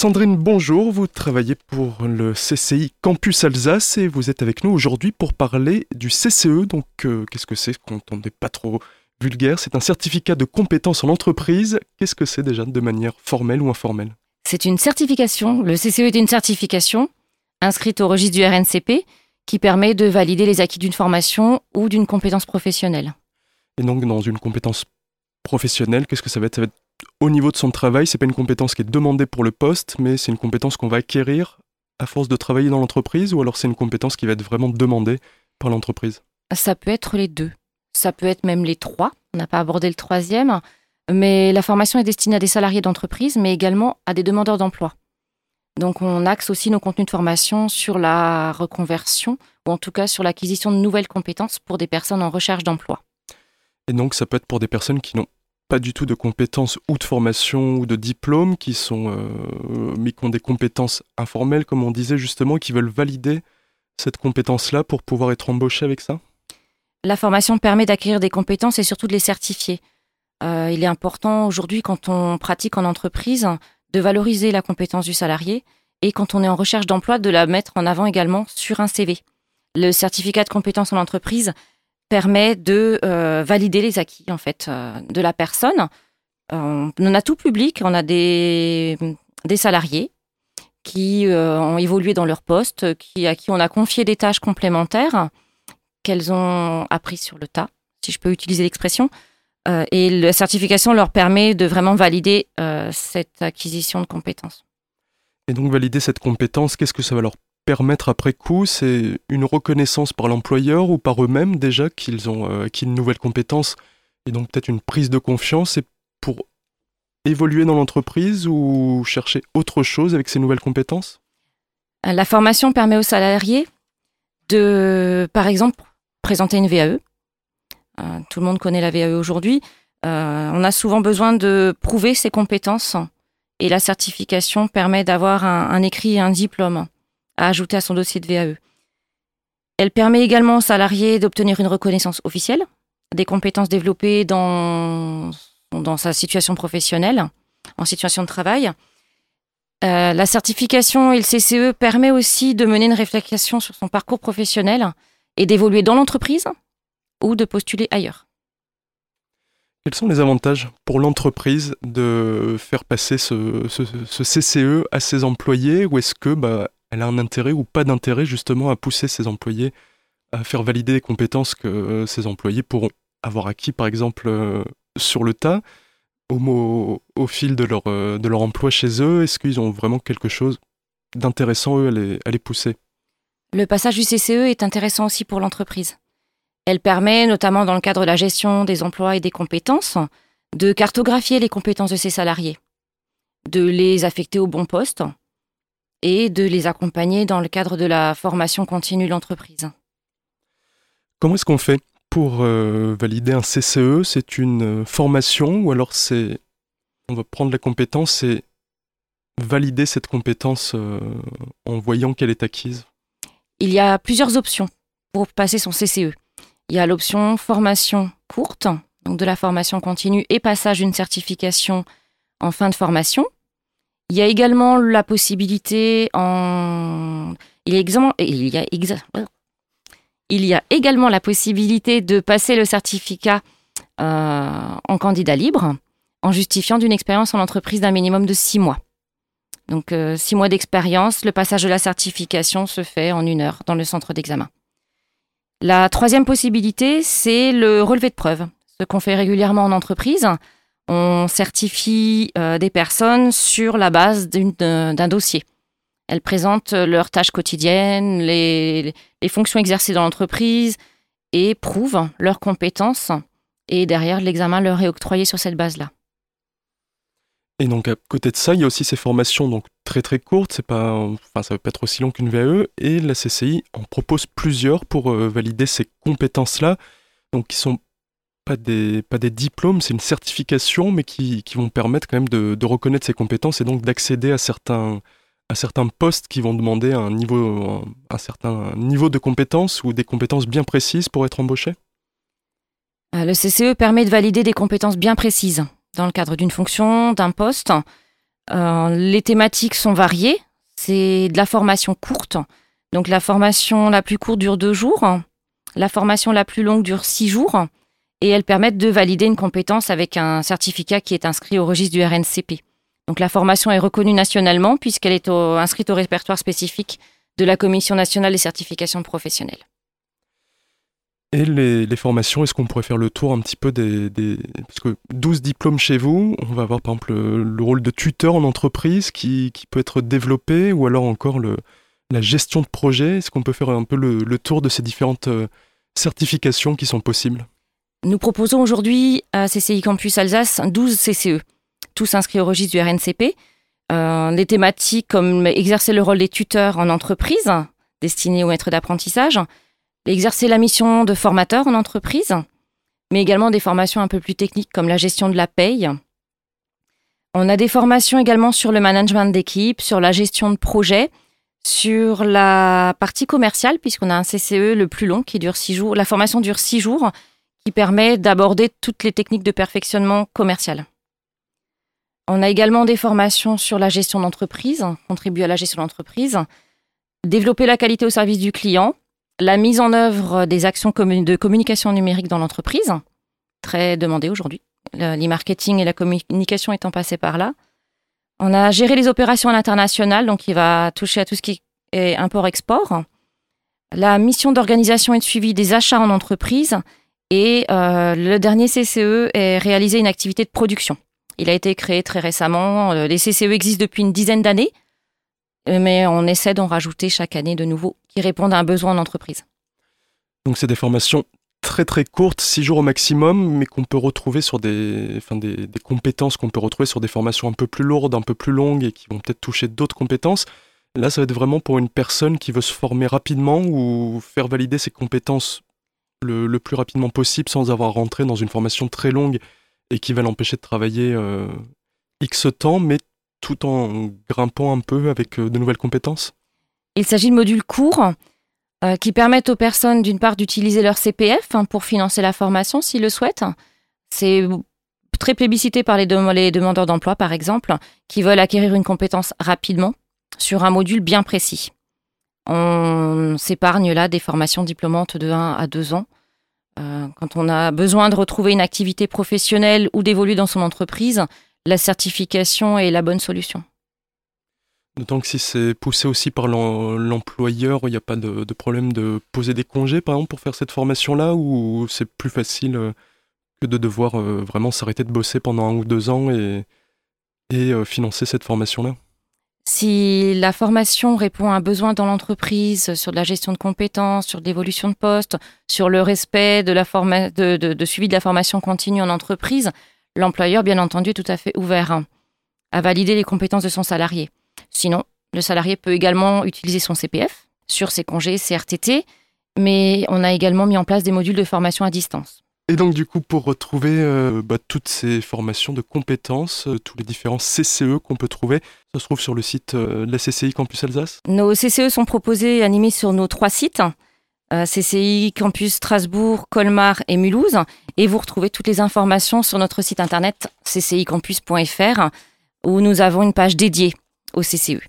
Sandrine, bonjour. Vous travaillez pour le CCI Campus Alsace et vous êtes avec nous aujourd'hui pour parler du CCE. Donc, euh, qu'est-ce que c'est quand on n'est pas trop vulgaire? C'est un certificat de compétence en entreprise. Qu'est-ce que c'est déjà de manière formelle ou informelle? C'est une certification. Le CCE est une certification inscrite au registre du RNCP qui permet de valider les acquis d'une formation ou d'une compétence professionnelle. Et donc, dans une compétence professionnelle, qu'est-ce que ça va être? Ça va être au niveau de son travail, c'est pas une compétence qui est demandée pour le poste, mais c'est une compétence qu'on va acquérir à force de travailler dans l'entreprise, ou alors c'est une compétence qui va être vraiment demandée par l'entreprise? Ça peut être les deux. Ça peut être même les trois. On n'a pas abordé le troisième. Mais la formation est destinée à des salariés d'entreprise, mais également à des demandeurs d'emploi. Donc on axe aussi nos contenus de formation sur la reconversion, ou en tout cas sur l'acquisition de nouvelles compétences pour des personnes en recherche d'emploi. Et donc ça peut être pour des personnes qui n'ont pas du tout de compétences ou de formation ou de diplôme, qui sont, euh, mais qui ont des compétences informelles, comme on disait justement, qui veulent valider cette compétence-là pour pouvoir être embauché avec ça? La formation permet d'acquérir des compétences et surtout de les certifier. Euh, il est important aujourd'hui, quand on pratique en entreprise, de valoriser la compétence du salarié et quand on est en recherche d'emploi, de la mettre en avant également sur un CV. Le certificat de compétence en entreprise permet de euh, valider les acquis en fait euh, de la personne. Euh, on a tout public, on a des, salariés qui ont évolué dans leur poste, à qui on a confié des tâches complémentaires qu'elles ont appris sur le tas, si je peux utiliser l'expression. et la certification leur permet de vraiment valider cette acquisition de compétences. Et donc valider cette compétence, qu'est-ce que ça va leur permettre après coup, c'est une reconnaissance par l'employeur ou par eux-mêmes déjà qu'ils ont euh, acquis une nouvelle compétence et donc peut-être une prise de confiance et pour évoluer dans l'entreprise ou chercher autre chose avec ces nouvelles compétences? La formation permet aux salariés de, par exemple, présenter une VAE. Euh, tout le monde connaît la VAE aujourd'hui. Euh, on a souvent besoin de prouver ses compétences et la certification permet d'avoir un, un écrit et un diplôme à ajouter à son dossier de VAE. Elle permet également aux salariés d'obtenir une reconnaissance officielle des compétences développées dans, dans sa situation professionnelle, en situation de travail. Euh, la certification et le CCE permet aussi de mener une réflexion sur son parcours professionnel et d'évoluer dans l'entreprise ou de postuler ailleurs. Quels sont les avantages pour l'entreprise de faire passer ce, ce, CCE à ses employés ou est-ce que bah, elle a un intérêt ou pas d'intérêt justement à pousser ses employés à faire valider des compétences que euh, ses employés pourront avoir acquis par exemple euh, sur le tas au, fil de leur, euh, de leur emploi chez eux? Est-ce qu'ils ont vraiment quelque chose d'intéressant eux à les, à les pousser? Le passage du CCE est intéressant aussi pour l'entreprise. Elle permet, notamment dans le cadre de la gestion des emplois et des compétences, de cartographier les compétences de ses salariés, de les affecter au bon poste et de les accompagner dans le cadre de la formation continue de l'entreprise. Comment est-ce qu'on fait pour euh, valider un CCE C'est une euh, formation ou alors c'est on va prendre la compétence et valider cette compétence euh, en voyant qu'elle est acquise? Il y a plusieurs options pour passer son CCE. Il y a l'option formation courte, donc de la formation continue et passage d'une certification en fin de formation. Il y a également la possibilité il y a également la possibilité de passer le certificat euh, en candidat libre en justifiant d'une expérience en entreprise d'un minimum de six mois. Donc euh, six mois d'expérience, le passage de la certification se fait en une heure dans le centre d'examen. La troisième possibilité, c'est le relevé de preuve, ce qu'on fait régulièrement en entreprise on certifie euh, des personnes sur la base d'un dossier. Elles présentent leurs tâches quotidiennes, les, fonctions exercées dans l'entreprise et prouvent leurs compétences. Et derrière, l'examen leur est octroyé sur cette base-là. Et donc à côté de ça, il y a aussi ces formations donc très très courtes, c'est pas, enfin ça peut pas être aussi long qu'une VAE, et la CCI en propose plusieurs pour euh, valider ces compétences-là, qui sont pas des, diplômes, c'est une certification, mais qui, vont permettre quand même de, reconnaître ses compétences et donc d'accéder à certains, postes qui vont demander un, certain niveau de compétences ou des compétences bien précises pour être embauché euh, Le CCE permet de valider des compétences bien précises dans le cadre d'une fonction, d'un poste. les thématiques sont variées. C'est de la formation courte. Donc la formation la plus courte dure deux jours. La formation la plus longue dure six jours. Et elles permettent de valider une compétence avec un certificat qui est inscrit au registre du RNCP. Donc la formation est reconnue nationalement puisqu'elle est inscrite au répertoire spécifique de la Commission nationale des certifications professionnelles. Et les, formations, est-ce qu'on pourrait faire le tour un petit peu des, Parce que 12 diplômes chez vous, on va avoir par exemple le, rôle de tuteur en entreprise qui, peut être développé, ou alors encore la gestion de projet. Est-ce qu'on peut faire un peu le, tour de ces différentes euh, certifications qui sont possibles? Nous proposons aujourd'hui à CCI Campus Alsace 12 CCE, tous inscrits au registre du RNCP. Euh, des thématiques comme exercer le rôle des tuteurs en entreprise, destinés aux maîtres d'apprentissage, exercer la mission de formateur en entreprise, mais également des formations un peu plus techniques comme la gestion de la paye. On a des formations également sur le management d'équipe, sur la gestion de projet, sur la partie commerciale, puisqu'on a un CCE le plus long qui dure six jours. La formation dure six jours, qui permet d'aborder toutes les techniques de perfectionnement commercial. On a également des formations sur la gestion d'entreprise, contribuer à la gestion d'entreprise, développer la qualité au service du client, la mise en œuvre des actions de communication numérique dans l'entreprise, très demandée aujourd'hui, l'e-marketing et la communication étant passés par là. On a géré les opérations à l'international, donc qui va toucher à tout ce qui est import-export. La mission d'organisation et de suivi des achats en entreprise. Et euh, le dernier CCE est réaliser une activité de production. Il a été créé très récemment. Les CCE existent depuis une dizaine d'années mais on essaie d'en rajouter chaque année de nouveaux qui répondent à un besoin en entreprise. Donc c'est des formations très très courtes, six jours au maximum, mais qu'on peut retrouver sur des, des, compétences qu'on peut retrouver sur des formations un peu plus lourdes, un peu plus longues et qui vont peut-être toucher d'autres compétences. Là, ça va être vraiment pour une personne qui veut se former rapidement ou faire valider ses compétences le, plus rapidement possible sans avoir rentré dans une formation très longue et qui va l'empêcher de travailler euh, X temps, mais tout en grimpant un peu avec euh, de nouvelles compétences Il s'agit de modules courts euh, qui permettent aux personnes d'une part d'utiliser leur CPF hein, pour financer la formation s'ils le souhaitent. C'est très plébiscité par les, demandeurs d'emploi par exemple qui veulent acquérir une compétence rapidement sur un module bien précis. On s'épargne là des formations diplômantes de 1 à 2 ans. Euh, quand on a besoin de retrouver une activité professionnelle ou d'évoluer dans son entreprise, la certification est la bonne solution. D'autant que si c'est poussé aussi par l'employeur, il n'y a pas de, problème de poser des congés, par exemple, pour faire cette formation-là, ou c'est plus facile euh, que de devoir euh, vraiment s'arrêter de bosser pendant un ou deux ans et, financer cette formation-là? Si la formation répond à un besoin dans l'entreprise sur de la gestion de compétences, sur l'évolution de poste, sur le respect de, la de suivi de la formation continue en entreprise, l'employeur, bien entendu, est tout à fait ouvert hein, à valider les compétences de son salarié. Sinon, le salarié peut également utiliser son CPF sur ses congés CRTT, mais on a également mis en place des modules de formation à distance. Et donc du coup, pour retrouver euh, bah, toutes ces formations de compétences, euh, tous les différents CCE qu'on peut trouver, ça se trouve sur le site euh, de la CCI Campus Alsace Nos CCE sont proposés et animés sur nos trois sites. CCI Campus Strasbourg, Colmar et Mulhouse. Et vous retrouvez toutes les informations sur notre site internet ccicampus.fr où nous avons une page dédiée au CCE.